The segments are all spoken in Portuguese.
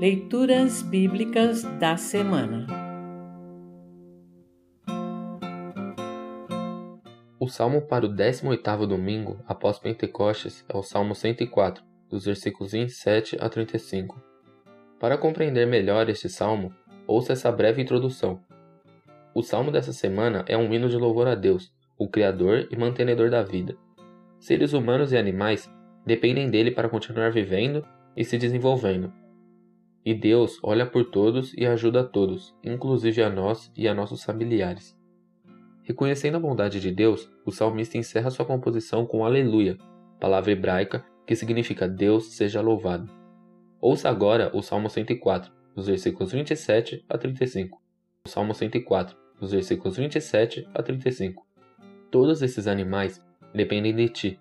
Leituras Bíblicas da Semana O salmo para o 18º domingo após Pentecostes é o Salmo 104, dos versículos 27 a 35. Para compreender melhor este salmo, ouça essa breve introdução. O salmo dessa semana é um hino de louvor a Deus, o Criador e mantenedor da vida. Seres humanos e animais dependem dele para continuar vivendo e se desenvolvendo. E Deus olha por todos e ajuda a todos, inclusive a nós e a nossos familiares. Reconhecendo a bondade de Deus, o salmista encerra sua composição com Aleluia, palavra hebraica que significa Deus seja louvado. Ouça agora o Salmo 104, dos versículos 27 a 35. O Salmo 104, dos versículos 27 a 35. Todos esses animais dependem de ti,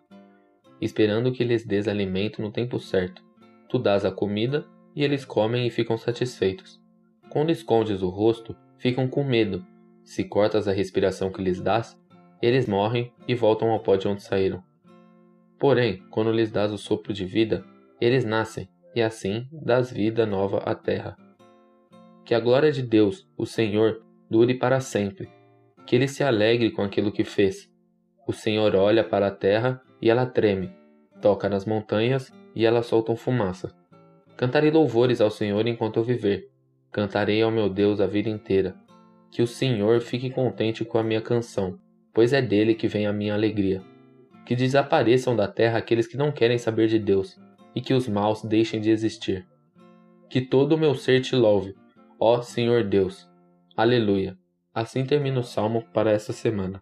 esperando que lhes dês alimento no tempo certo. Tu dás a comida e eles comem e ficam satisfeitos. Quando escondes o rosto, ficam com medo. Se cortas a respiração que lhes dás, eles morrem e voltam ao pó de onde saíram. Porém, quando lhes dás o sopro de vida, eles nascem, e assim dás vida nova à terra. Que a glória de Deus, o Senhor, dure para sempre. Que ele se alegre com aquilo que fez. O Senhor olha para a terra e ela treme, toca nas montanhas e elas soltam fumaça. Cantarei louvores ao Senhor enquanto eu viver. Cantarei ao meu Deus a vida inteira. Que o Senhor fique contente com a minha canção, pois é dele que vem a minha alegria. Que desapareçam da terra aqueles que não querem saber de Deus, e que os maus deixem de existir. Que todo o meu ser te louve, ó Senhor Deus. Aleluia. Assim termina o salmo para essa semana.